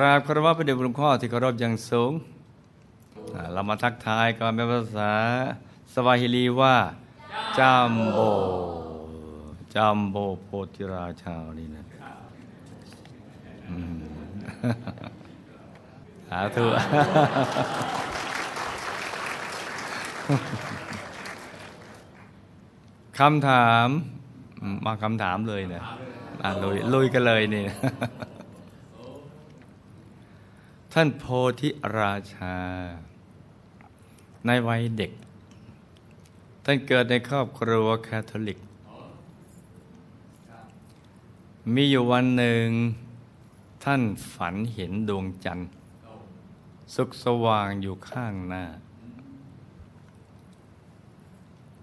ราบคารวะพระเดชพระคุณพ่อที่เคารพอย่างสูง เรามาทักทายก่อนเป็นภาษาสวาฮิลีว่าจัมโบจัมโบโพธิราชานี่นะอืมสาธุคำถามมาคำถามเลยเนี่ยอะลุยลุยกันเลยนี่ ท่านโพธิราชา ในวัยเด็ก ท่านเกิดในครอบครัวแคทอลิก มีอยู่วันหนึ่ง ท่านฝันเห็นดวงจันทร์ สุกสว่างอยู่ข้างหน้า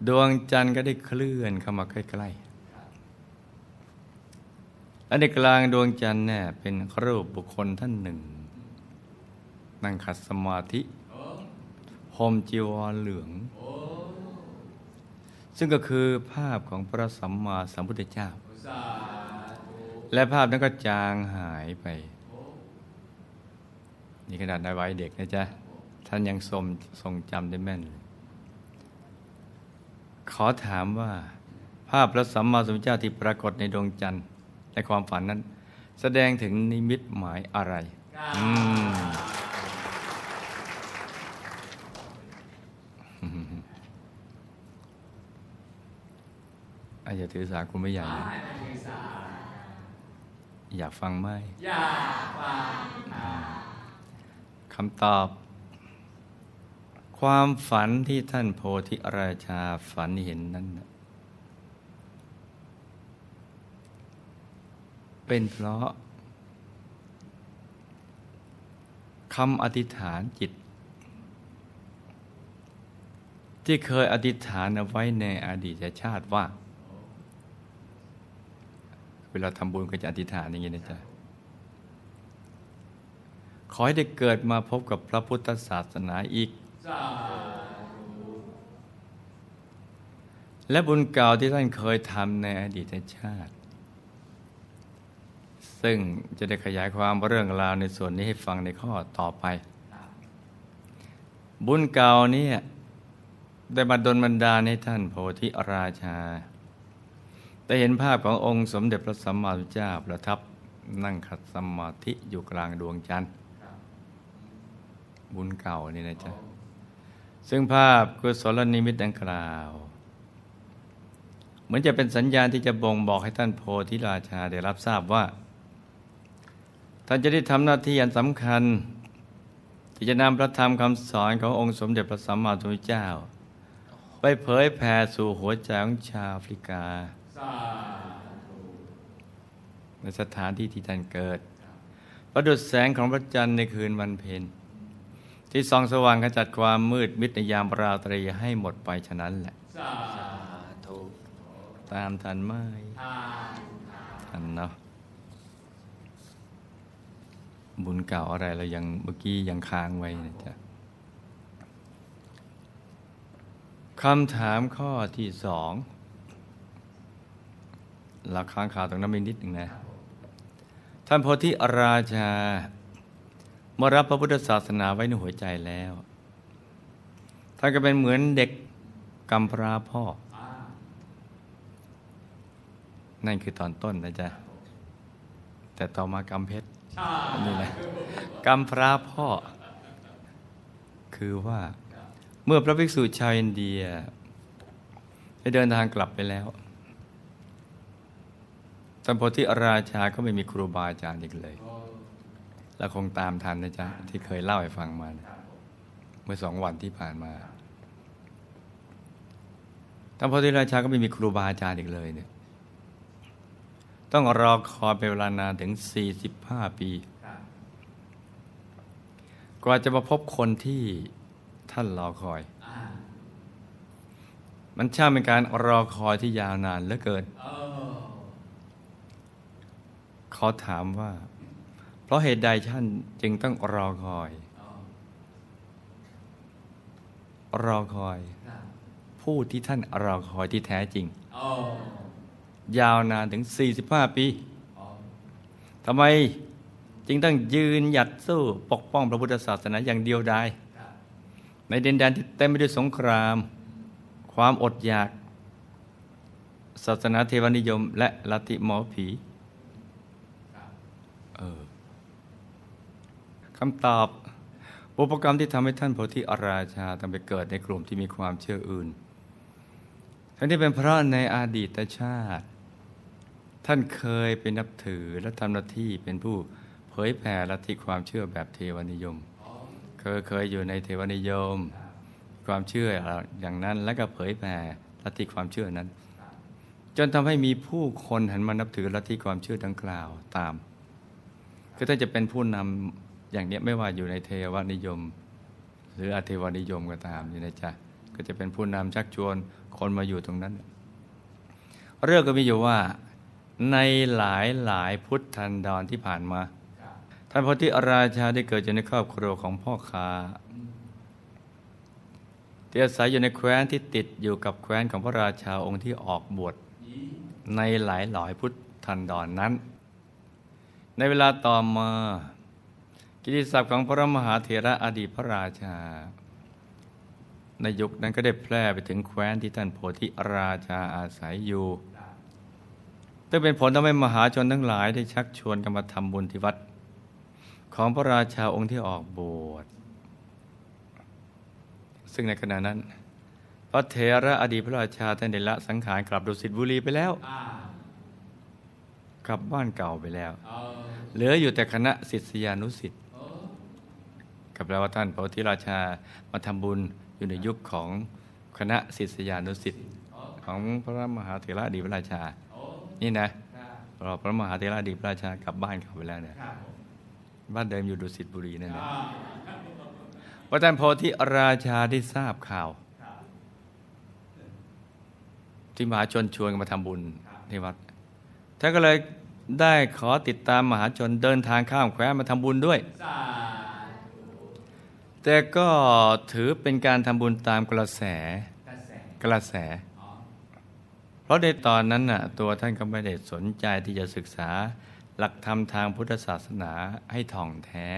ดวงจันทร์ก็ได้เคลื่อนเข้ามาใกล้ๆและในกลางดวงจันทร์เนี่ยเป็นรูปบุคคลท่านหนึ่ง นั่งขัดสมาธิห่มจีวรเหลือง ซึ่งก็คือภาพของพระสัมมาสัมพุทธเจ้า และภาพนั้นก็จางหายไป นี่ขนาดในวัยเด็กนะจ๊ะ ท่านยังทรงทรงจำได้แม่นเลยขอถามว่า ภาพพระสัมมาสัมพุทธเจ้าที่ปรากฏในดวงจันทร์ในความฝันนั้น แสดงถึงนิมิตหมายอะไร อืม อาจจะถือสาคุณไม่อยากนะอยากฟังไหมอยากฟังคำตอบ ความฝันที่ท่านโพธิราชาฝันเห็นนั้นน่ะเป็นเพราะคำอธิษฐานจิต ที่เคยอธิษฐานเอาไว้ในอดีตชาติว่า เวลาทำบุญก็จะอธิษฐานอย่างนี้นะจ๊ะขอให้ได้เกิดมาพบกับพระพุทธศาสนาอีก และบุญเก่าที่ท่านเคยทำในอดีตชาติ ซึ่งจะได้ขยายความเรื่องราวในส่วนนี้ให้ฟังในข้อต่อไป บุญเก่านี้ได้บัดดลบันดาลให้ท่านโพธิราชา ได้เห็นภาพขององค์สมเด็จพระสัมมาสัมพุทธเจ้าประทับนั่งขัดสมาธิอยู่กลางดวงจันทร์บุญเก่านี่นะจ๊ะ ซึ่งภาพกุศลนิมิตดังกล่าว เหมือนจะเป็นสัญญาณที่จะบ่งบอกให้ท่านโพธิราชาได้รับทราบว่า ท่านจะได้ทำหน้าที่อันสำคัญ ที่จะนำพระธรรมคำสอนขององค์สมเด็จพระสัมมาสัมพุทธเจ้า ไปเผยแผ่สู่หัวใจของชาวแอฟริกา สาในสถานที่ที่ท่านเกิด ประดุจแสงของพระจันทร์ในคืนวันเพ็ญที่ส่องสว่างขจัดความมืดมิดในยามราตรีให้หมดไปฉะนั้นแหละ สาถูกตามทันไหมทานทันเนาะบุญเก่าอะไรเรายังเมื่อกี้ยังค้างไว้นะจ๊ะคำถามข้อที่สอง เราค้างข่าวตรงนั้นไปนิดหนึ่งนะ ท่านโพธิราชาเมื่อรับพระพุทธศาสนาไว้ในหัวใจแล้ว ท่านก็เป็นเหมือนเด็กกำพร้าพ่อ นั่นคือตอนต้นนะจ๊ะ แต่ต่อมากำเพชรนนี้นะกำพร้าพ่อ คือว่าเมื่อพระภิกษุชาวอินเดีย ได้เดินทางกลับไปแล้ว ท่านโพธิราชาก็ไม่มีครูบาอาจารย์อีกเลยแล้วคงตามทันนะจ๊ะ ที่เคยเล่าให้ฟังมานะเมื่อสองวันที่ผ่านมาท่านโพธิราชาก็ไม่มีครูบาอาจารย์อีกเลยเนี่ย ต้องรอคอยเป็นเวลานานถึง 45 ปี กว่าจะมาพบคนที่ท่านรอคอย มันช่างเป็นการรอคอยที่ยาวนานเหลือเกิน ขอถามว่า เพราะเหตุใดท่านจึงต้องรอคอย รอคอย ผู้ที่ท่านรอคอยที่แท้จริง ยาวนานถึง 45 ปีทำไมจึงต้องยืนหยัดสู้ปกป้องพระพุทธศาสนาอย่างเดียวดายในดินแดนที่เต็มไปด้วยสงคราม ความอดอยาก ศาสนาเทวนิยม และลัทธิหมอผี ครับ เออ คำตอบอุปกรรมที่ทำให้ท่านโพธิราชาต้องไปเกิดในกลุ่มที่มีความเชื่ออื่นทั้งที่เป็นเพราะในอดีตชาติ ท่านเคยเป็นนับถือและทำหน้าที่เป็นผู้เผยแผ่ลัทธิความเชื่อแบบเทวนิยม เคยเคยอยู่ในเทวนิยม ความเชื่ออย่างนั้นแล้วก็เผยแผ่ลัทธิความเชื่อนั้น จนทำให้มีผู้คนหันมานับถือลัทธิความเชื่อดังกล่าวตามคือถ้าจะเป็นผู้นำ อย่างเนี้ยไม่ว่าอยู่ในเทวนิยม หรืออเทวนิยมก็ตามอยู่ในใจก็จะเป็นผู้นำชักชวนคนมาอยู่ตรงนั้น เรื่องก็มีอยู่ว่าในหลายหลายพุทธันดรที่ผ่านมาท่านโพธิราชาได้เกิดอยู่ในครอบครัวของพ่อค้าที่อาศัยอยู่ในแคว้นที่ติดอยู่กับแคว้นของพระราชาองค์ที่ออกบวชในหลายหลายพุทธันดรนนั้น ในเวลาต่อมา กิติศัพท์ของพระมหาเถระอดีตพระราชา ในยุคนั้นก็ได้แพร่ไปถึงแคว้นที่ท่านโพธิราชาอาศัยอยู่ครับซึ่งเป็นผลทำให้มหาชนทั้งหลายได้ชักชวนกันมาทำบุญที่วัด ของพระราชาองค์ที่ออกบวชซึ่งในขณะนั้น พระเถระอดีตพระราชาท่านได้ละสังขารกลับดุสิตบุรีไปแล้วกลับบ้านเก่าไปแล้ว เหลืออยู่แต่คณะศิษยานุศิษย์ กับแปลว่าท่านพระธิราชามาทำบุญอยู่ในยุคของคณะศิษยานุศิษย์ของพระมหาเถระอดีพระราชา นี่นะรับเราพระมหาเถระอดีพระราชากลับบ้านเขาไปแล้วเนี่ยบ้านเดิมอยู่ดุสิตบุรีนั่นแหละอ่าพระท่านโพธิราชาได้ทราบข่าว ที่มหาชนชวนมาทำบุญที่วัดท่านก็เลยได้ขอติดตามมหาชนเดินทางข้ามแคว้นมาทำบุญด้วย แต่ก็ถือเป็นการทำบุญตามกระแสกระแส เพราะในตอนนั้นน่ะตัวท่านก็ไม่ได้สนใจที่จะศึกษาหลักธรรมทางพุทธศาสนาให้ท่องแท้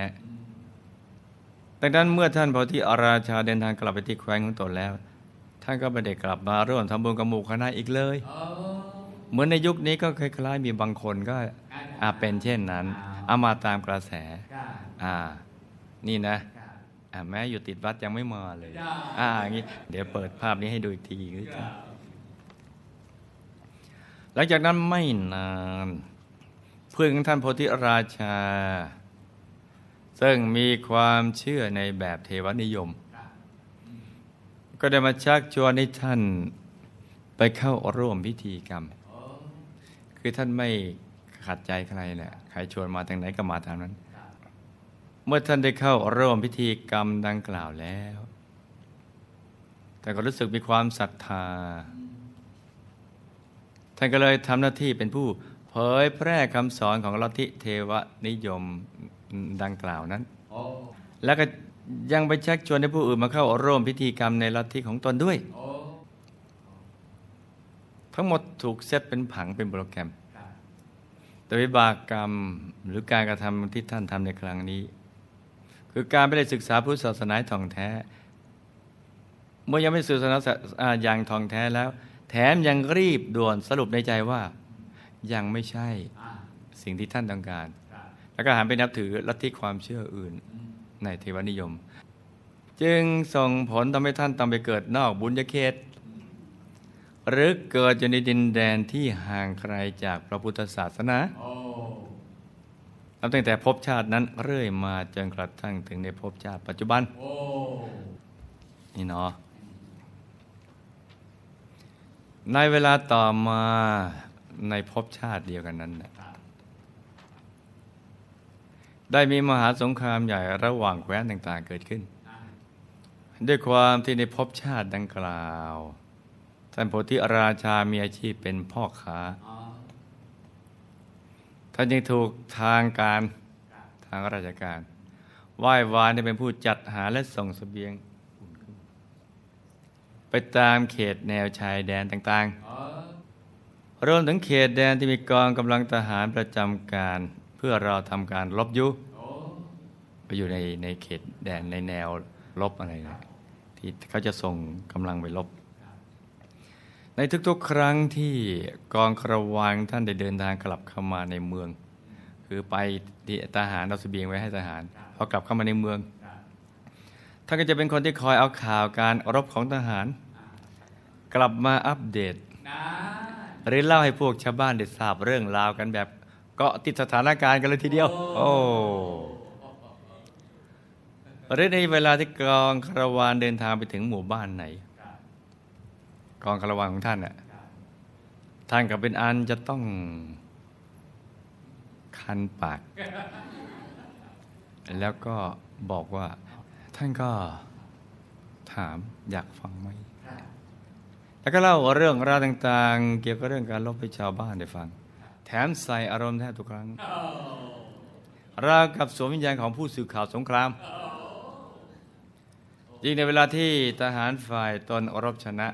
ดังนั้นเมื่อท่านพอที่อาราชาเดินทางกลับไปที่แคว้นของตนแล้ว ท่านก็ไม่ได้กลับมาร่วมทำบุญกับหมู่คณะอีกเลย เหมือนในยุคนี้ก็คล้ายๆมีบางคนก็อาเป็นเช่นนั้น เอามาตามกระแส อ่า นี่นะ แม้อยู่ติดวัดยังไม่มาเลยได้อ่าอย่างนี้เดี๋ยวเปิดภาพนี้ให้ดูอีกทีครับหลังจากนั้นไม่นาน เพื่อนของท่านโพธิราชา ซึ่งมีความเชื่อในแบบเทวนิยมครับก็ได้มาชักชวนให้ท่านไปเข้าร่วมพิธีกรรมโอ้คือท่านไม่ขัดใจใครแหละ ใครชวนมาทางไหนก็มาทางนั้นครับ เมื่อท่านได้เข้าร่วมพิธีกรรมดังกล่าวแล้ว แต่ก็รู้สึกมีความศรัทธา ท่านก็เลยทำหน้าที่เป็นผู้เผยแพร่คำสอนของลัทธิเทวนิยมดังกล่าวนั้น แล้วก็ยังไปชักชวนให้ผู้อื่นมาเข้าร่วมพิธีกรรมในลัทธิของตนด้วย ทั้งหมดถูกเซตเป็นผังเป็นโปรแกรมแต่วิบากกรรมหรือการกระทำที่ท่านทำในครั้งนี้ คือการไม่ได้ศึกษาพุทธศาสนาท่องแท้ เมื่อยังไม่ศึกษาอ่าอย่างท่องแท้แล้ว แถมยังรีบด่วนสรุปในใจว่า ยังไม่ใช่สิ่งที่ท่านต้องการ แล้วก็หันไปนับถือลัทธิความเชื่ออื่นในเทวนิยม จึงส่งผลทำให้ท่านต้องไปเกิดนอกบุญญาเขตหรือเกิดอยู่ในดินแดนที่ห่างไกลจากพระพุทธศาสนาโอ้ นับตั้งแต่ภพชาตินั้นเรื่อยมาจนกระทั่งถึงในภพชาติปัจจุบันนี่เนาะในเวลาต่อมาในภพชาติเดียวกันนั้นนะได้มีมหาสงครามใหญ่ระหว่างแคว้นต่างๆเกิดขึ้น ด้วยความที่ในภพชาติดังกล่าว ท่านโพธิราชามีอาชีพเป็นพ่อค้า ท่านยังถูกทางการทางราชการไหว้วานให้เป็นผู้จัดหาและส่งเสบียง ไปตามเขตแนวชายแดนต่างๆรวมถึงเขตแดนที่มีกองกำลังทหารประจำการ เพื่อเราทำการลบยุไปอยู่ในในเขตแดนในแนวลบอะไรนะที่เขาจะส่งกำลังไปลบ ในทุกๆ ครั้งที่กองคารวานท่านได้เดินทางกลับเข้ามาในเมือง คือไปที่ทหารเอาเสบียงไว้ให้ทหารพอกลับเข้ามาในเมืองท่านก็จะเป็นคนที่คอยเอาข่าวการรบของทหาร กลับมาอัปเดตหรือเล่าให้พวกชาวบ้านได้ทราบเรื่องราวกันแบบเกาะติดสถานการณ์กันเลยทีเดียว โอ้หรือในเวลาที่กองคารวานเดินทางไปถึงหมู่บ้านไหน องคารวาของท่านน่ะท่านกับเป็นอันจะต้องคันปาก แล้วก็บอกว่า ท่านก็ถามอยากฟังไหม แล้วก็เล่าเรื่องราวต่างๆ เกี่ยวกับเรื่องการลบให้ชาวบ้านได้ฟัง แถมใส่อารมณ์แทบทุกครั้งราวกับสวมวิญญาณของผู้สื่อข่าวสงครามยิ่งในเวลาที่ทหารฝ่ายตนรบชนะ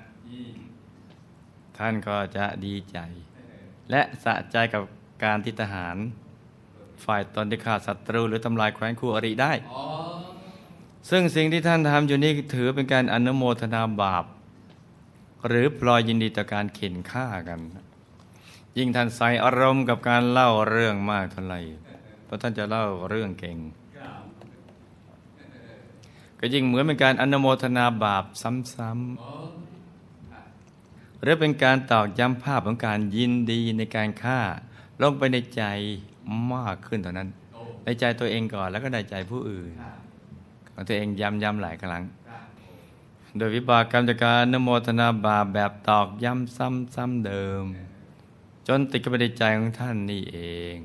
ท่านก็จะดีใจ และสะใจกับการที่ทหาร ฝ่ายตนที่ฆ่าศัตรูหรือทำลายแคว้นคู่อริได้ ซึ่งสิ่งที่ท่านทำอยู่นี้ถือเป็นการอนุโมทนาบาป หรือพลอยยินดีต่อการเข็นฆ่ากัน ยิ่งท่านใส่อารมณ์กับการเล่าเรื่องมากเท่าไหร่เพราะท่านจะเล่าเรื่องเก่ง ก็ยิ่งเหมือนเป็นการอนุโมทนาบาปซ้ำๆ หรือเป็นการตอกย้ำภาพของการยินดีในการฆ่า ลงไปในใจมากขึ้นเท่านั้นโอ้ในใจตัวเองก่อนแล้วก็ในใจผู้อื่นครับของตัวเองย้ำๆหลายครั้งครับโดยวิบากกรรมจากการอนุโมทนาบาปแบบตอกย้ำซ้ำๆเดิม จนติดกับไปในใจของท่านนี่เอง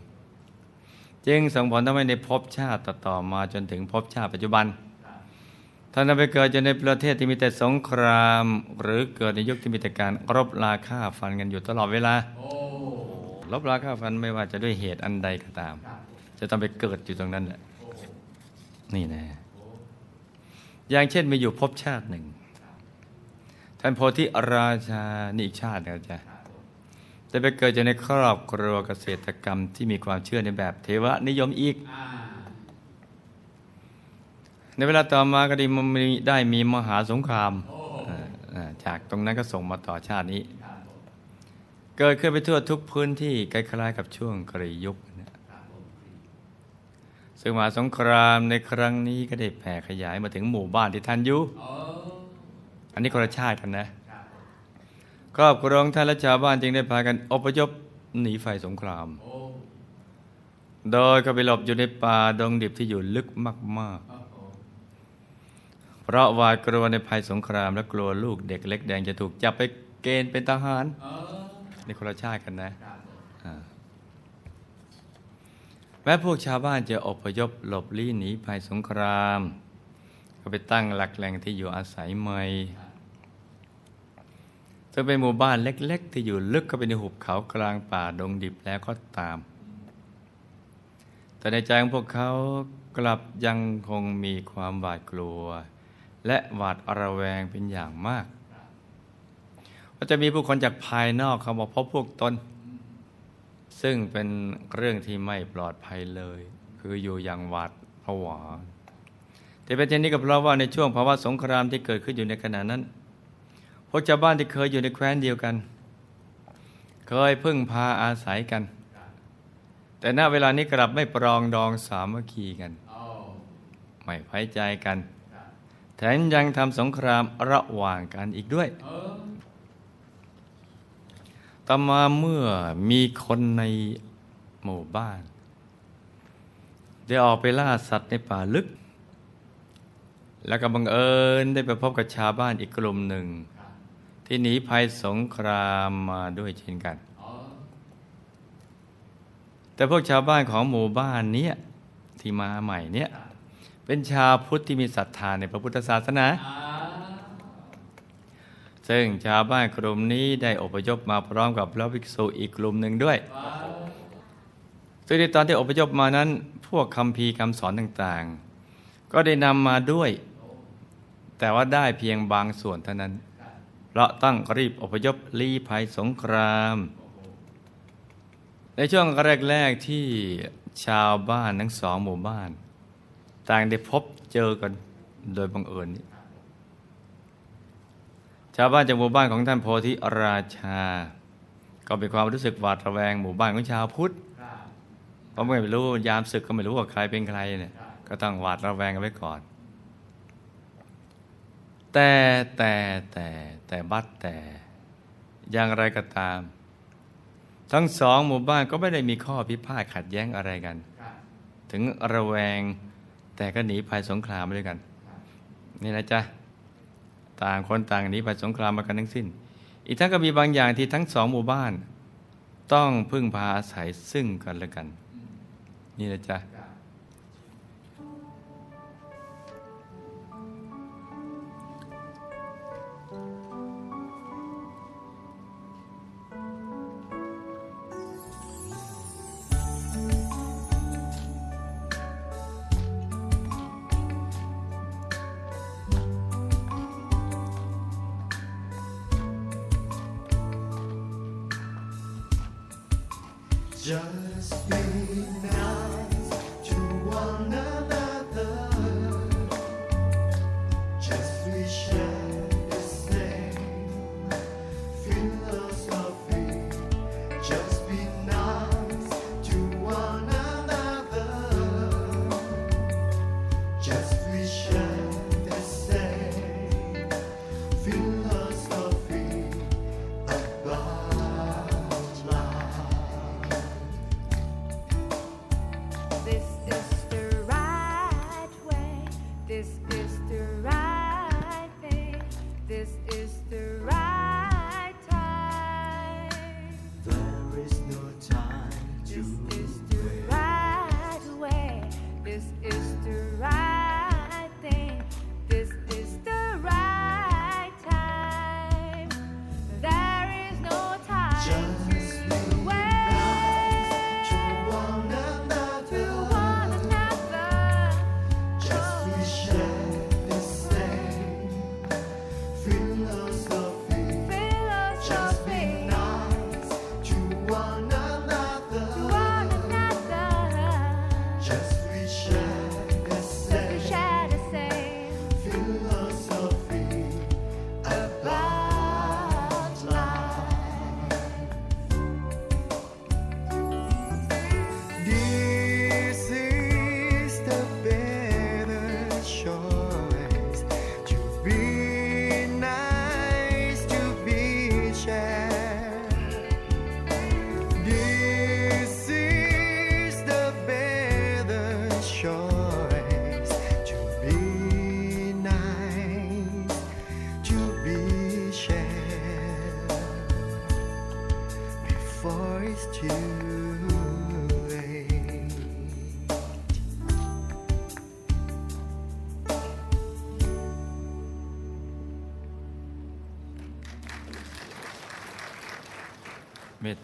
จึงส่งผลทำให้ในภพชาติต่อๆมาจนถึงภพชาติปัจจุบันครับ ท่านนำไปเกิดอยู่ในประเทศที่มีแต่สงคราม หรือเกิดในยุคที่มีแต่การรบราฆ่าฟันกันอยู่ตลอดเวลาโอ้รบราฆ่าฟันไม่ว่าจะด้วยเหตุอันใดก็ตามครับจะต้องไปเกิดอยู่ตรงนั้นแหละโอ้นี่นะโอ้อย่างเช่นมีอยู่ภพชาติหนึ่ง ท่านโพธิราชา นี่อีกชาตินะจ๊ะครับผมจะไปเกิดอยู่ในครอบครัวเกษตรกรรมที่มีความเชื่อในแบบเทวนิยมอีกอ่า ในเวลาต่อมาก็ได้มีได้มีมหาสงครามโอ้เอ่อเอ่อจากตรงนั้นก็ส่งมาต่อชาตินี้ครับผมเกิดขึ้นไปทั่วทุกพื้นที่คล้ายๆกับช่วงกรียุคเนี่ยครับผมซึ่งมหาสงครามในครั้งนี้ก็ได้แผ่ขยายมาถึงหมู่บ้านที่ท่านอยู่โอ้อันนี้คนละชาติกันนะครับผมครอบครองท่านและชาวบ้านจึงได้พากันอพยพหนีไฟสงครามโอ้โดยก็ไปหลบอยู่ในป่าดงดิบที่อยู่ลึกมากโอ้โหๆ เพราะหวาดกลัวในภัยสงคราม และกลัวลูกเด็กเล็กแดงจะถูกจับไปเกณฑ์เป็นทหารเออในคนละชาติกันนะครับผมอ่าแม้พวกชาวบ้านจะอพยพหลบลี้หนีภัยสงคราม ก็ไปตั้งหลักแหล่งที่อยู่อาศัยใหม่ซึ่งเป็นหมู่บ้านเล็ก ๆ ที่อยู่ลึกเข้าไปในหุบเขากลางป่าดงดิบแล้วก็ตาม แต่ในใจของพวกเขากลับยังคงมีความหวาดกลัว และหวาดระแวงเป็นอย่างมากว่าจะมีผู้คนจากภายนอกเข้ามาพบพวกตน ซึ่งเป็นเรื่องที่ไม่ปลอดภัยเลย คืออยู่อย่างหวาดผวาแต่เป็นเช่นนี้ก็เพราะว่าในช่วงภาวะสงครามที่เกิดขึ้นอยู่ในขณะนั้น พวกชาวบ้านที่เคยอยู่ในแคว้นเดียวกัน เคยพึ่งพาอาศัยกัน แต่ณเวลานี้กลับไม่ปรองดองสามัคคีกัน ไม่ไว้ใจกัน แถมยังทำสงครามระหว่างกันอีกด้วยออต่อมาเมื่อมีคนในหมู่บ้าน ได้ออกไปล่าสัตว์ในป่าลึก แล้วก็บังเอิญได้ไปพบกับชาวบ้านอีกกลุ่มหนึ่ง ที่หนีภัยสงครามมาด้วยเช่นกันออแต่พวกชาวบ้านของหมู่บ้านเนี้ยที่มาใหม่เนี่ย เป็นชาวพุทธที่มีศรัทธาในพระพุทธศาสนา ซึ่งชาวบ้านกลุ่มนี้ได้อพยพมาพร้อมกับพระภิกษุอีกกลุ่มหนึ่งด้วย ซึ่งในตอนที่อพยพมานั้น พวกคำพีคำสอนต่างๆ ก็ได้นำมาด้วย แต่ว่าได้เพียงบางส่วนเท่านั้น เพราะตั้งรีบอพยพลีภัยสงคราม ในช่วงแรกๆที่ชาวบ้านทั้งสองหมู่บ้าน ต่างได้พบเจอกันโดยบังเอิญนี้ชาวบ้านจากหมู่บ้านของท่านโพธิราชา ก็เป็นความรู้สึกหวาดระแวงหมู่บ้านของชาวพุทธเพราะไม่รู้ยามศึกก็ไม่รู้ว่าใครเป็นใครเนี่ยก็ต้องหวาดระแวงกันไว้ก่อน แต่แต่แต่แต่บัดแต่อย่างไรก็ตาม ทั้งสองหมู่บ้านก็ไม่ได้มีข้อพิพาทขัดแย้งอะไรกัน ถึงระแวง แต่ก็หนีภัยสงครามมาด้วยกัน นี่นะจ๊ะต่างคนต่างหนีภัยสงครามมากันทั้งสิ้น อีกทั้งก็มีบางอย่างที่ทั้งสองหมู่บ้าน ต้องพึ่งพาอาศัยซึ่งกันและกัน นี่นะจ๊ะ shine.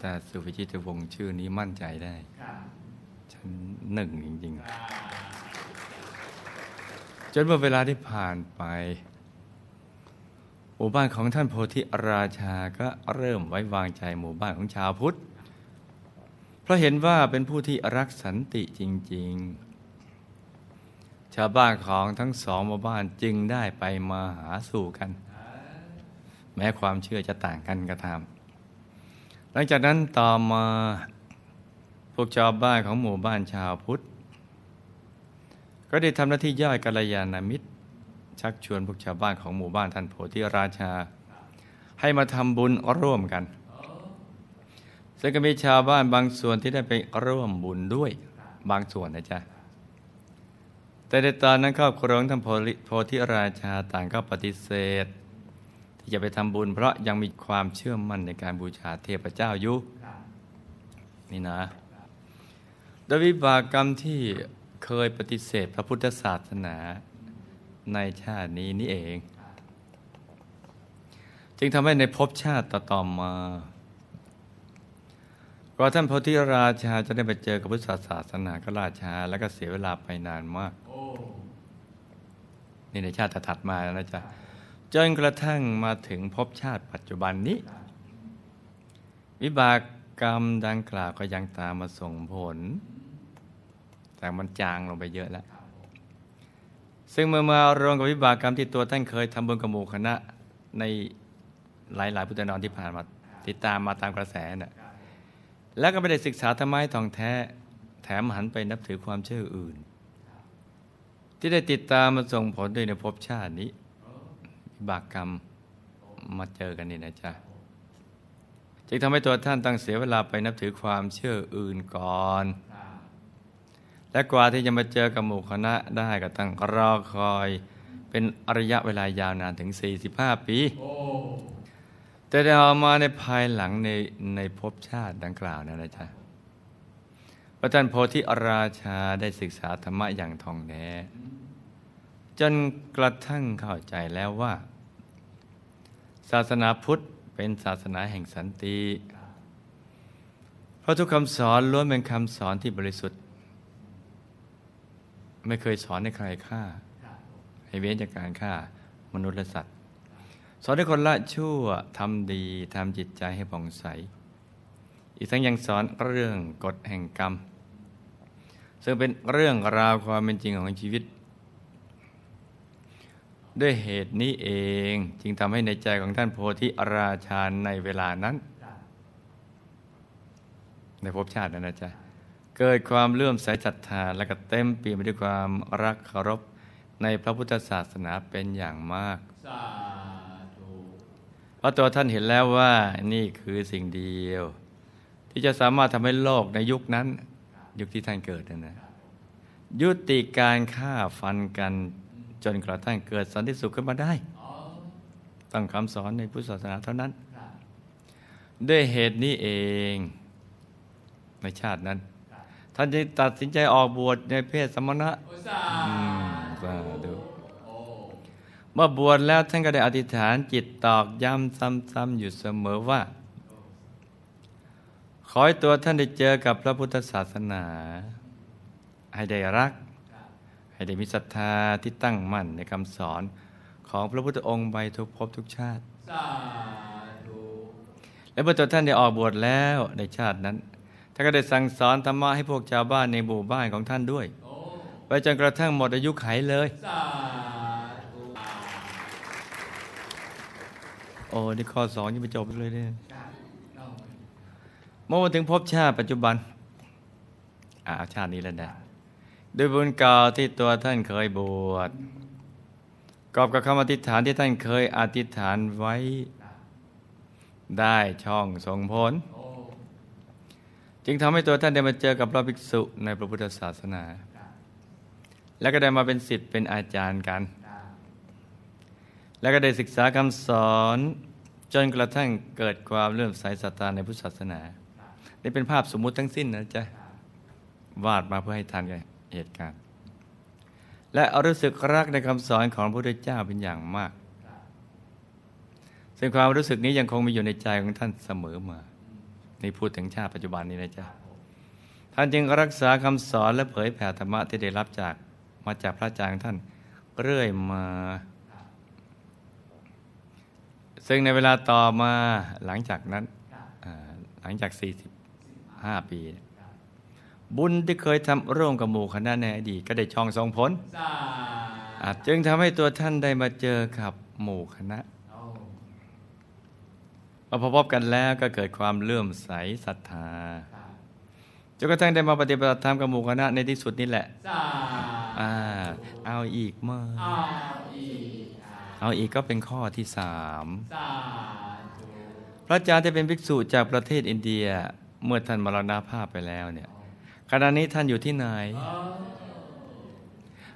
ตตาสุวิจิตรวงศ์ชื่อนี้มั่นใจได้ครับฉันหนึ่งจริง ๆ จนเมื่อเวลาที่ผ่านไปหมู่บ้านของท่านโพธิราชาก็เริ่มไว้วางใจหมู่บ้านของชาวพุทธ เพราะเห็นว่าเป็นผู้ที่รักสันติจริง ๆ ชาวบ้านของทั้งสองหมู่บ้านจึงได้ไปมาหาสู่กัน แม้ความเชื่อจะต่างกันก็ตาม หลังจากนั้นต่อมาพวกชาวบ้านของหมู่บ้านชาวพุทธ ก็ได้ทำหน้าที่ย่อยกัลยาณมิตร ชักชวนพวกชาวบ้านของหมู่บ้านท่านโพธิราชา ให้มาทำบุญร่วมกัน ซึ่งก็มีชาวบ้านบางส่วนที่ได้ไปร่วมบุญด้วยบางส่วนนะจ๊ะแต่ในตอนนั้นครอบครองท่านโพธิโพธิราชาต่างก็ปฏิเสธ ที่จะไปทำบุญ เพราะยังมีความเชื่อมั่นในการบูชาเทพเจ้าอยู่ครับนี่นะโดยวิบากกรรมที่เคยปฏิเสธพระพุทธศาสนาในชาตินี้นี่เอง จึงทำให้ในภพชาติต่อๆมาก่อนท่านโพธิราชาจะได้ไปเจอกับพุทธศาสนาก็ล่าช้าแล้วก็เสียเวลาไปนานมากโอ้นี่ในชาติถัดมาแล้วนะจ๊ะ จนกระทั่งมาถึงภพชาติปัจจุบันนี้ วิบากกรรมดังกล่าวก็ยังตามมาส่งผล แต่มันจางลงไปเยอะแล้ว ซึ่งเมื่อมารวมกับวิบากกรรมที่ตัวท่านเคยทำบุญกับหมู่คณะในหลาย ๆ พุทธนอนที่ผ่านมาติดตามมาตามกระแสน่ะแล้วก็ไม่ได้ศึกษาธรรมะท่องแท้ แถมหันไปนับถือความเชื่ออื่น ที่ได้ติดตามมาส่งผลด้วยในภพชาตินี้ วิบากกรรมมาเจอกันนี่นะจ๊ะจึงทำให้ตัวท่านต้องเสียเวลาไปนับถือความเชื่ออื่นก่อน และกว่าที่จะมาเจอกับหมู่คณะได้ก็ต้องรอคอย เป็นระยะเวลายาวนานถึง 45 ปี แต่ได้ออกมาในภายหลังในในภพชาติดังกล่าวนั่นะจ๊ะพระท่านโพธิราชาได้ศึกษาธรรมะอย่างทองแท้ จนกระทั่งเข้าใจแล้วว่า ศาสนาพุทธเป็นศาสนาแห่งสันติ เพราะทุกคำสอนล้วนเป็นคำสอนที่บริสุทธิ์ ไม่เคยสอนให้ใครฆ่า ให้เว้นจากการฆ่ามนุษย์และสัตว์ สอนให้คนละชั่วทำดีทำจิตใจให้ผ่องใส อีกทั้งยังสอนเรื่องกฎแห่งกรรม ซึ่งเป็นเรื่องราวความเป็นจริงของชีวิต ด้วยเหตุนี้เอง จึงทำให้ในใจของท่านโพธิราชาในเวลานั้น ในภพชาตินั้นนะจ๊ะเกิดความเลื่อมใสศรัทธาและก็เต็มเปี่ยมไปด้วยความรักเคารพในพระพุทธศาสนาเป็นอย่างมากสาธุเพราะตัวท่านเห็นแล้วว่านี่คือสิ่งเดียว ที่จะสามารถทำให้โลกในยุคนั้น ยุคที่ท่านเกิดนั่นนะยุติการฆ่าฟันกัน จนกระทั่งเกิดสันติสุขขึ้นมาได้อ๋อต้องคำสอนในพุทธศาสนาเท่านั้นครับด้วยเหตุนี้เอง ในชาตินั้น ท่านจึงตัดสินใจออกบวชในเพศสมณะโอ้สาอืมสาธุโอ้เมื่อบวชแล้วท่านก็ได้อธิษฐานจิตตอกย้ำซ้ำๆอยู่เสมอว่า ขอให้ตัวท่านได้เจอกับพระพุทธศาสนา ให้ได้รัก ให้ได้มีศรัทธาที่ตั้งมั่นในคำสอนของพระพุทธองค์ไปทุกภพทุกชาติสาธุและเมื่อตัวท่านได้ออกบวชแล้วในชาตินั้นท่านก็ได้สั่งสอนธรรมะให้พวกชาวบ้านในหมู่บ้านของท่านด้วยโอ้ไปจนกระทั่งหมดอายุไขเลยสาธุโอ้นี่ข้อสองยังไม่จบเลยเนี่ยครับเอาเมื่อมาถึงภพชาติปัจจุบันอ่าเอาชาตินี้แล้วนะ ด้วยบุญเก่าที่ตัวท่านเคยบวชกอบกับคำอธิษฐานที่ท่านเคยอธิษฐานไว้ ได้ช่องส่งผล จึงทำให้ตัวท่านได้มาเจอกับพระภิกษุในพระพุทธศาสนา แล้วก็ได้มาเป็นศิษย์เป็นอาจารย์กัน แล้วก็ได้ศึกษาคำสอนจนกระทั่งเกิดความเลื่อมใสศรัทธาในพุทธศาสนา นี่เป็นภาพสมมุติทั้งสิ้นนะจ๊ะ วาดมาเพื่อให้ทันกับ เหตุการณ์ และรู้สึกรักในคำสอนของพระพุทธเจ้าเป็นอย่างมาก ซึ่งความรู้สึกนี้ยังคงมีอยู่ในใจของท่านเสมอมานี่พูดถึงชาติปัจจุบันนี้นะจ๊ะท่านจึงรักษาคำสอนและเผยแผ่ธรรมะที่ได้รับจากมาจากพระอาจารย์ของท่านเรื่อยมา ซึ่งในเวลาต่อมาหลังจากนั้นหลังจาก 45 ปี บุญที่เคยทำร่วมกับหมู่คณะในอดีตก็ได้ช่องส่งผลสาอ่าจึงทำให้ตัวท่านได้มาเจอกับหมู่คณะโอ้มาพบกันแล้วก็เกิดความเลื่อมใสศรัทธาครับจนกระทั่งได้มาปฏิบัติธรรมกับหมู่คณะในที่สุดนี่แหละสาอ่าเอาอีกเมื่อเอาอีกอะเอาอีกก็เป็นข้อที่สามสาธุพระอาจารย์ที่เป็นภิกษุจากประเทศอินเดียเมื่อท่านมรณภาพไปแล้วเนี่ย ขณะนี้ท่านอยู่ที่ไหนโอ้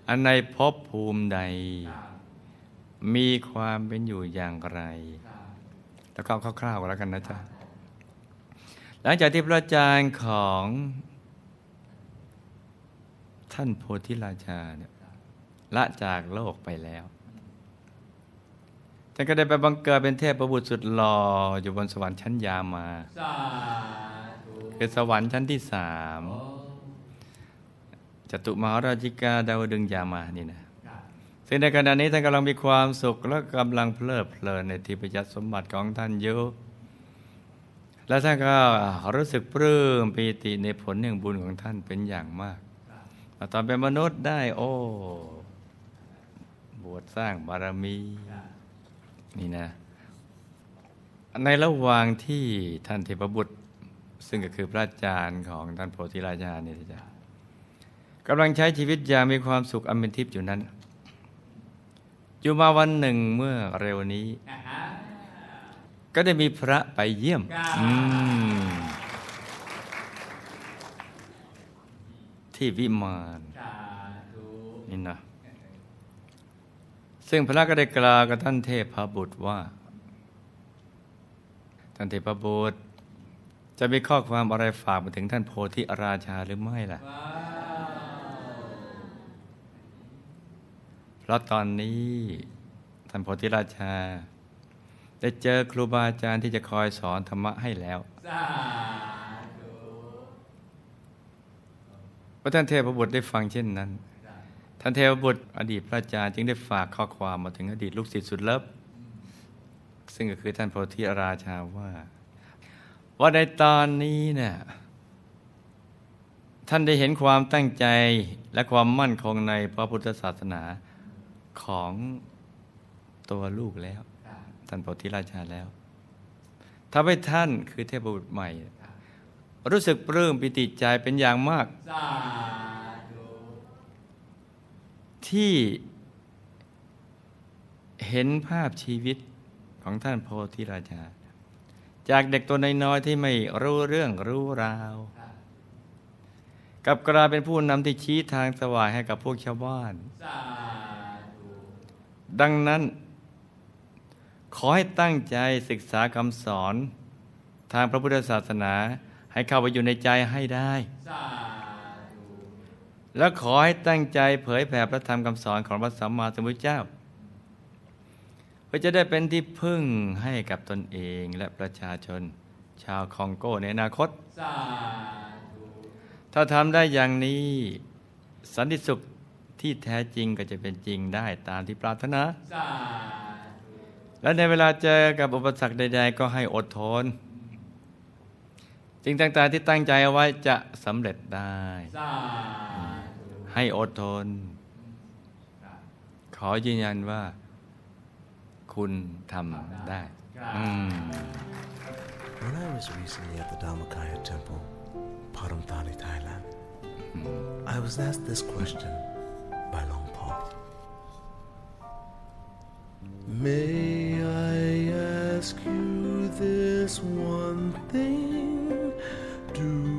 อันในภพภูมิใด มีความเป็นอยู่อย่างไรครับแล้วก็เอาคร่าวๆกันแล้วกันนะจ๊ะ หลังจากที่พระอาจารย์ของท่านโพธิราชาเนี่ยละจากโลกไปแล้วท่านก็ได้ไปบังเกิดเป็นเทพประบุตรสุดหล่ออยู่บนสวรรค์ชั้นยามาสาธุคือสวรรค์ชั้นที่สามโอ้ จตุมหาราชิกาดาวดึงส์ยามานี่นะครับซึ่งในขณะนี้ท่านกำลังมีความสุขและกำลังเพลิดเพลินในทิพยสมบัติของท่านอยู่และท่านก็รู้สึกปลื้มปีติในผลแห่งบุญของท่านเป็นอย่างมาก ตอนเป็นมนุษย์ได้โอ้ บวชสร้างบารมี นี่นะ ในระหว่างที่ท่านเทพบุตร ซึ่งก็คือพระอาจารย์ของท่านโพธิราชาเนี่ยนะจ๊ะ กำลังใช้ชีวิตอย่างมีความสุขอันเป็นทิพย์อยู่นั้นอยู่มาวันหนึ่งเมื่อเร็วนี้อ่าฮะก็ได้มีพระไปเยี่ยมครับอืมที่วิมานสาธุนี่นะซึ่งพระก็ได้กล่าวกับท่านเทพบุตรว่า ท่านเทพบุตร จะมีข้อความอะไรฝากมาถึงท่านโพธิราชาหรือไม่ล่ะ ว้าว เพ ราะตอนนี้ท่านโพธิราชา ได้เจอครูบาอาจารย์ที่จะคอยสอนธรรมะให้แล้วสาธุพระท่านเทพบุตรได้ฟังเช่นนั้น ท่านเทพบุตรอดีตพระอาจารย์จึงได้ฝากข้อความมาถึงอดีตลูกศิษย์สุดเลิฟซึ่งก็คือท่านโพธิราชาว่า ว่าในตอนนี้เนี่ยท่านได้เห็นความตั้งใจและความมั่นคงในพระพุทธศาสนา ของตัวลูกแล้ว ท่านโพธิราชาแล้วทำให้ท่านคือเทพบุตรใหม่ รู้สึกปลื้มปิติใจเป็นอย่างมากสาธุที่เห็นภาพชีวิตของท่านโพธิราชา จากเด็กตัวน้อยๆที่ไม่รู้เรื่องรู้ราวกลับกลายเป็นผู้นำที่ชี้ทางสว่างให้กับพวกชาวบ้านสาธุ ดังนั้น ขอให้ตั้งใจศึกษาคำสอน ทางพระพุทธศาสนาให้เข้าไปอยู่ในใจให้ได้ และขอให้ตั้งใจเผยแผ่พระธรรมคำสอนของพระสัมมาสัมพุทธเจ้าเพื่อจะได้เป็นที่พึ่งให้กับตนเองและประชาชน ชาวคองโกในอนาคต ถ้าทำได้อย่างนี้ สันติสุข ที่แท้จริงก็จะเป็นจริงได้ตามที่ปรารถนาสาธุและในเวลาเจอกับอุปสรรคใด ๆ ก็ให้อดทนสิ่งต่างๆที่ตั้งใจเอาไว้จะสำเร็จได้สาธุให้อดทน ขอยืนยันว่า คุณทำได้อืม When I was recently at the Dhammakaya temple, Paramthani, Thailand, I was asked this question May I ask you this one thing? Do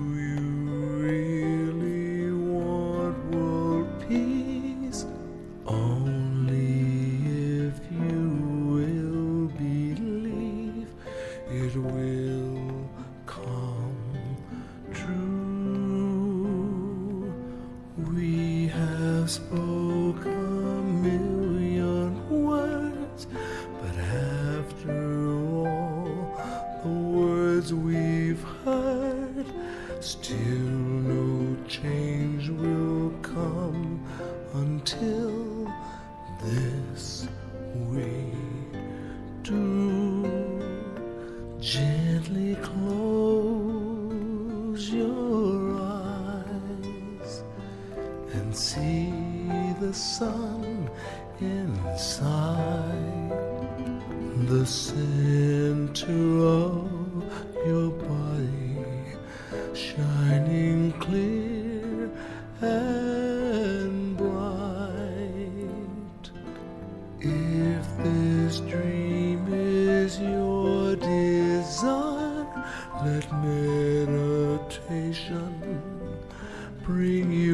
bring you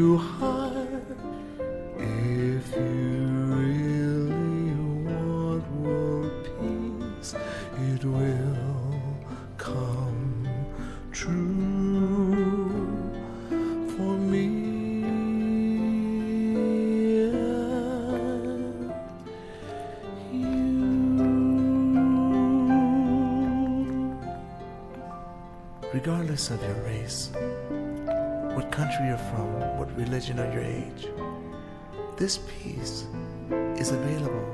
Regardless of your race, what country you're from, what religion or your age, this peace is available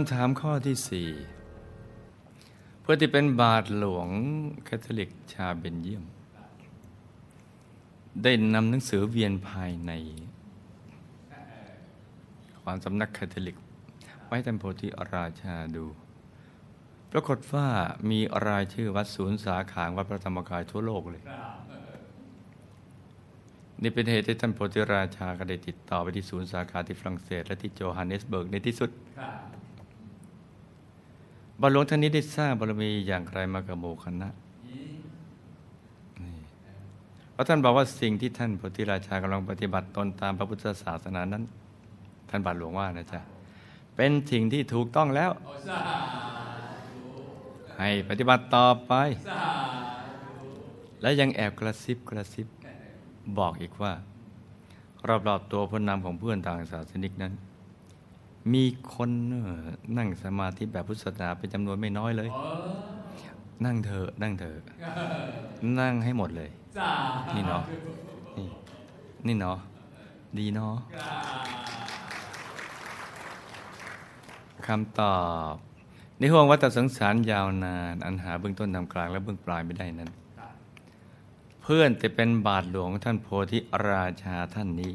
คำถามข้อที่สี่เพื่อนที่เป็นบาทหลวงคาทอลิกชาวเบลเยียม ได้นำหนังสือเวียนภายในความสำนักคาทอลิก ไว้ท่านโพธิราชาดู ปรากฏว่ามีรายชื่อวัดศูนย์สาขาวัดพระธรรมกายทั่วโลกเลย นี่เป็นเหตุที่ท่านโพธิราชาก็ได้ติดต่อไปที่ศูนย์สาขาที่ฝรั่งเศส และที่โจฮันเนสเบิร์กในที่สุด บาหลวงท่านนี้ได้สร้างบารมีอย่างไรมากับหมู่คณะนี่เพราะท่านบอกว่าสิ่งที่ท่านโพธิราชากำลังปฏิบัติตนตามพระพุทธศาสนานั้น ท่านบาทหลวงว่านะจ๊ะเป็นสิ่งที่ถูกต้องแล้ว ให้ปฏิบัติต่อไป และยังแอบกระซิบกระซิบบอกอีกว่า รอบๆตัวผู้นำของเพื่อนต่างศาสนิกนั้น มีคนเอ่อนั่งสมาธิแบบพุทธศาสนาเป็นจำนวนไม่น้อยเลย นั่งเถอะนั่งเถอะนั่งให้หมดเลย นี่เนาะนี่นี่เนาะดีเนาะคำตอบ ในห่วงวัฏสงสารยาวนาน อันหาเบื้องต้นทำกลางและเบื้องปลายไม่ได้นั้น เพื่อนแต่เป็นบาทหลวงของท่านโพธิราชาท่านนี้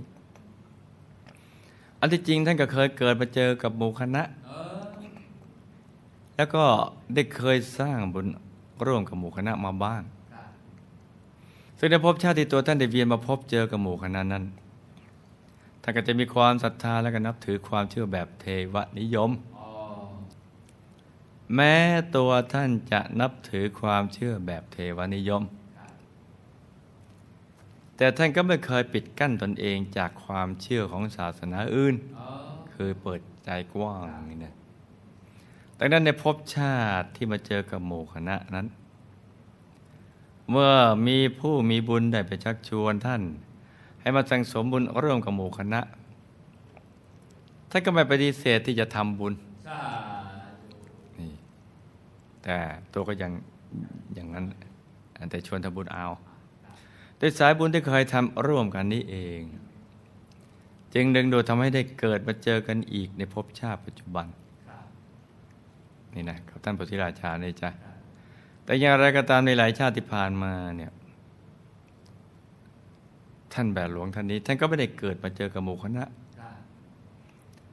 อันที่จริงท่านก็เคยเกิดมาเจอกับหมู่คณะ แล้วก็ได้เคยสร้างบุญร่วมกับหมู่คณะมาบ้าง ซึ่งในภพชาติตัวท่านได้เวียนมาพบเจอกับหมู่คณะนั้น ท่านก็จะมีความศรัทธาและก็นับถือความเชื่อแบบเทวนิยม แม้ตัวท่านจะนับถือความเชื่อแบบเทวนิยม แต่ท่านก็ไม่เคยปิดกั้นตนเองจากความเชื่อของศาสนาอื่น คือเปิดใจกว้างนี่นะดังนั้นในภพชาติที่มาเจอกับหมู่คณะนั้น เมื่อมีผู้มีบุญได้ไปชักชวนท่าน ให้มาสั่งสมบุญร่วมกับหมู่คณะ ท่านก็ไม่ปฏิเสธที่จะทำบุญนี่แต่ตัวก็ยังอย่างนั้น แต่ชวนทำบุญเอา โดยสายบุญที่เคยทำร่วมกันนี้เอง จึงดึงดูดทำให้ได้เกิดมาเจอกันอีกในภพชาติปัจจุบัน นี่นะครับท่านโพธิราชาเนี่ยจ้ะแต่อย่างไรก็ตามในหลายชาติที่ผ่านมาเนี่ยท่านแบบหลวงท่านนี้ ท่านก็ไม่ได้เกิดมาเจอกับหมู่คณะ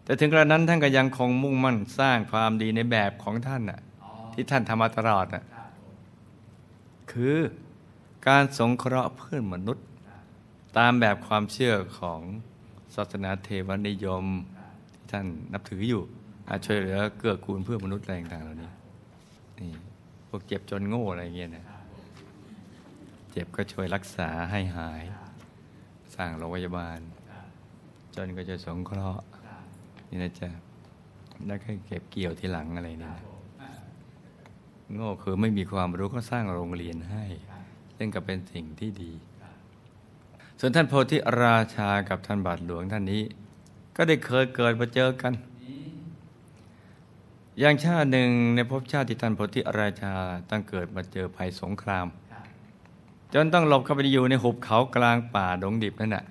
แต่ถึงกระนั้นท่านก็ยังคงมุ่งมั่นสร้างความดีในแบบของท่านน่ะที่ท่านทำมาตลอดน่ะคือ การสงเคราะห์เพื่อนมนุษย์ ตามแบบความเชื่อของศาสนาเทวนิยมที่ท่านนับถืออยู่ อาช่วยเหลือเกื้อกูลเพื่อนมนุษย์อะไรต่างๆเหล่านี้นี่พวกเจ็บจนโง่อะไรเงี้ยนะเจ็บก็ช่วยรักษาให้หาย สร้างโรงพยาบาล จนก็จะสงเคราะห์นี่นะจ๊ะแล้วก็เก็บเกี่ยวทีหลังอะไรเนี่ยโง่คือไม่มีความรู้ก็สร้างโรงเรียนให้ ซึ่งก็เป็นสิ่งที่ดี ส่วนท่านโพธิราชากับท่านบาทหลวงท่านนี้ ก็ได้เคยเกิดมาเจอกัน อย่างชาติหนึ่งในภพชาติที่ท่านโพธิราชาต้องเกิดมาเจอภัยสงคราม จนต้องหลบเข้าไปอยู่ในหุบเขากลางป่าดงดิบนั่นแหละ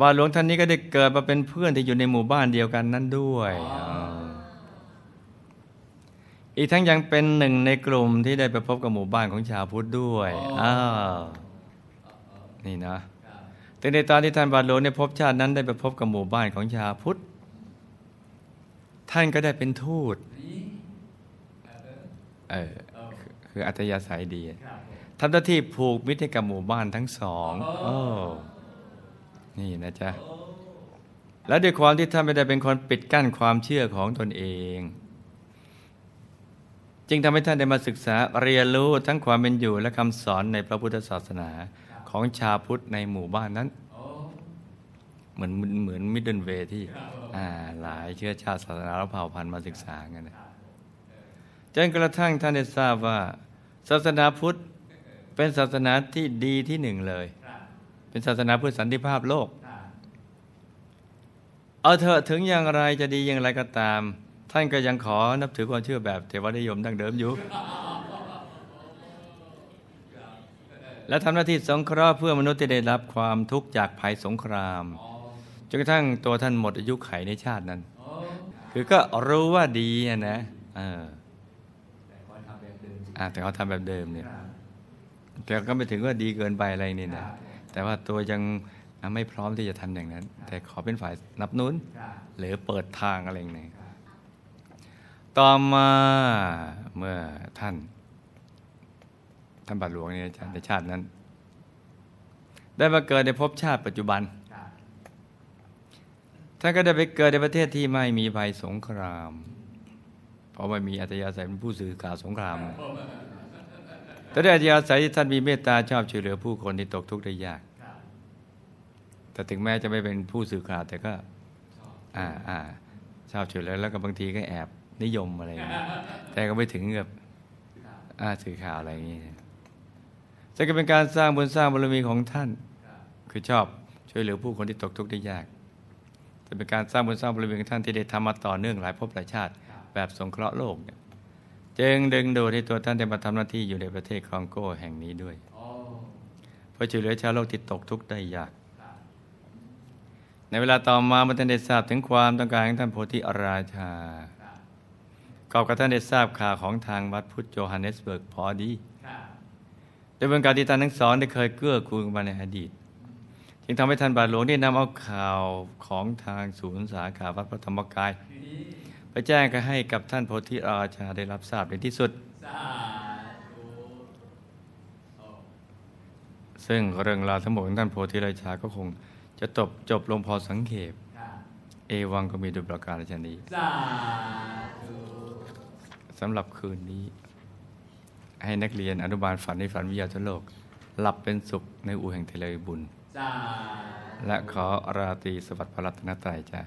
บาทหลวงท่านนี้ก็ได้เกิดมาเป็นเพื่อนที่อยู่ในหมู่บ้านเดียวกันนั้นด้วย อีกทั้งยังเป็นหนึ่งในกลุ่มที่ได้ไปพบกับหมู่บ้านของชาวพุทธด้วยอ้าวนี่นะแต่ในตอนที่ท่านบาทหลวงในภพชาตินั้นได้ไปพบกับหมู่บ้านของชาวพุทธ ท่านก็ได้เป็นทูตเออคือคืออัตยาศัยดีทำหน้าที่ผูกมิตรให้กับหมู่บ้านทั้งสองโอ้นี่นะจ๊ะ และด้วยความที่ท่านไม่ได้เป็นคนปิดกั้นความเชื่อของตนเอง จึงทำให้ท่านได้มาศึกษาเรียนรู้ทั้งความเป็นอยู่และคำสอนในพระพุทธศาสนาของชาวพุทธในหมู่บ้านนั้นเหมือนเหมือนมิดเดิลเวที่หลายเชื้อชาติศาสนาและเผ่าพันธุ์มาศึกษากันนะจนกระทั่งท่านได้ทราบว่า ศาสนาพุทธเป็นศาสนาที่ดีที่หนึ่งเลย เป็นศาสนาเพื่อสันติภาพโลก เอาเถอะถึงอย่างไรจะดีอย่างไรก็ตาม ท่านก็ยังขอนับถือความเชื่อแบบเทวนิยมดั้งเดิมอยู่ และทำหน้าที่สงเคราะห์เพื่อมนุษย์ที่ได้รับความทุกข์จากภัยสงครามจนกระทั่งตัวท่านหมดอายุไขในชาตินั้น คือก็รู้ว่าดีอะนะเอออ่าแต่เขาทำแบบเดิมเนี่ยแต่ก็ไม่ถึงว่าดีเกินไปอะไรนี่นะแต่ว่าตัวยังไม่พร้อมที่จะทำอย่างนั้น แต่ขอเป็นฝ่ายนับนุนหรือเปิดทางอะไรอย่างนี้ ต่อมาเมื่อท่าน ท่านบาทหลวงเนี่ยอาจารย์ในชาตินั้น ได้มาเกิดในภพชาติปัจจุบัน ท่านก็ได้ไปเกิดในประเทศที่ไม่มีภัยสงคราม เพราะไม่มีอัตยาศัยเป็นผู้สื่อข่าวสงครามแต่ด้วยอัตยาศัยที่ท่านมีเมตตาชอบช่วยเหลือผู้คนที่ตกทุกข์ได้ยาก แต่ถึงแม้จะไม่เป็นผู้สื่อข่าวแต่ก็ อ่าอ่าชอบช่วยเหลือแล้วก็บางทีก็แอบ นิยมอะไรอย่างเงี้ยแต่ก็ไม่ถึงกับอ่าสื่อข่าวอะไรอย่างเงี้ยจะก็เป็นการสร้างบุญสร้างบารมีของท่าน คือชอบช่วยเหลือผู้คนที่ตกทุกข์ได้ยากจะเป็นการสร้างบุญสร้างบารมีของท่านที่ได้ทำมาต่อเนื่องหลายภพหลายชาติ แบบสงเคราะห์โลกเนี่ยจึงดึงดูดให้ตัวท่านได้มาทำหน้าที่อยู่ในประเทศคองโกแห่งนี้ด้วยเพื่อช่วยเหลือชาวโลกที่ตกทุกข์ได้ยาก ในเวลาต่อมาเมื่อท่านได้ทราบถึงความต้องการของท่านโพธิราชา กอบกับท่านได้ทราบข่าวของทางวัดพุทธโจฮันเนสเบิร์กพอดีโดยเป็นการที่ท่านทั้งสองได้เคยเกื้อกูลกันมาในอดีต จึงทำให้ท่านบาทหลวงได้นำเอาข่าวของทางศูนย์สาขาวัดพระธรรมกาย ไปแจ้งกันให้กับท่านโพธิราชาได้รับทราบในที่สุด ซึ่งเรื่องราวทั้งหมดของท่านโพธิราชาก็คงจะจบจบลงพอสังเขป เอวังก็มีดุประการชนี้ำหรับคืนนี้ ให้นักเรียนอนุบาลฝันในฝันวิทยาทโลก หลับเป็นสุขในอู่แห่งเทเลบุญ และขอราตรีสวัสดิ์พระรัตนตรัยจ้า